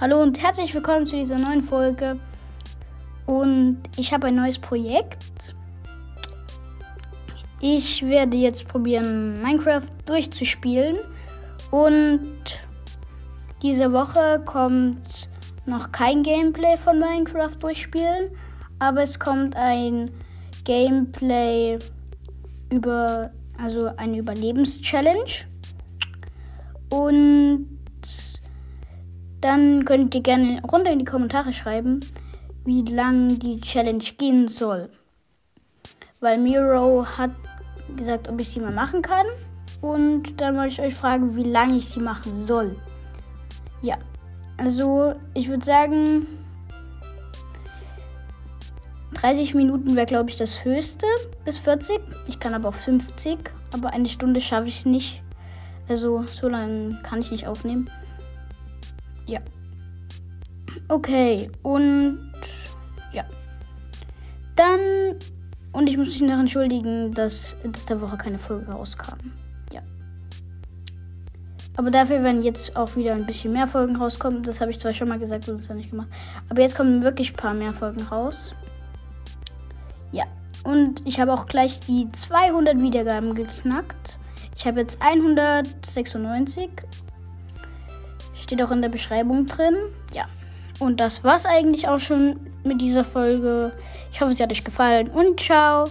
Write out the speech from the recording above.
Hallo und herzlich willkommen zu dieser neuen Folge. Und ich habe ein neues Projekt. Ich werde jetzt probieren, Minecraft durchzuspielen. Und diese Woche kommt noch kein Gameplay von Minecraft durchspielen, aber es kommt ein Gameplay über, also eine Überlebenschallenge. Und dann könnt ihr gerne runter in die Kommentare schreiben, wie lang die Challenge gehen soll. Weil Miro hat gesagt, ob ich sie mal machen kann. Und dann wollte ich euch fragen, wie lange ich sie machen soll. Ja, also ich würde sagen, 30 Minuten wäre, glaube ich, das höchste bis 40. Ich kann aber auf 50, aber eine Stunde schaffe ich nicht. Also so lange kann ich nicht aufnehmen. Ja. Okay, und ja. Dann. Und ich muss mich noch entschuldigen, dass letzte Woche keine Folge rauskam. Ja. Aber dafür werden jetzt auch wieder ein bisschen mehr Folgen rauskommen. Das habe ich zwar schon mal gesagt und das habe ich nicht gemacht. Aber jetzt kommen wirklich ein paar mehr Folgen raus. Ja. Und ich habe auch gleich die 200 Wiedergaben geknackt. Ich habe jetzt 196 Steht auch in der Beschreibung drin. Ja. Und das war's eigentlich auch schon mit dieser Folge. Ich hoffe, sie hat euch gefallen und ciao.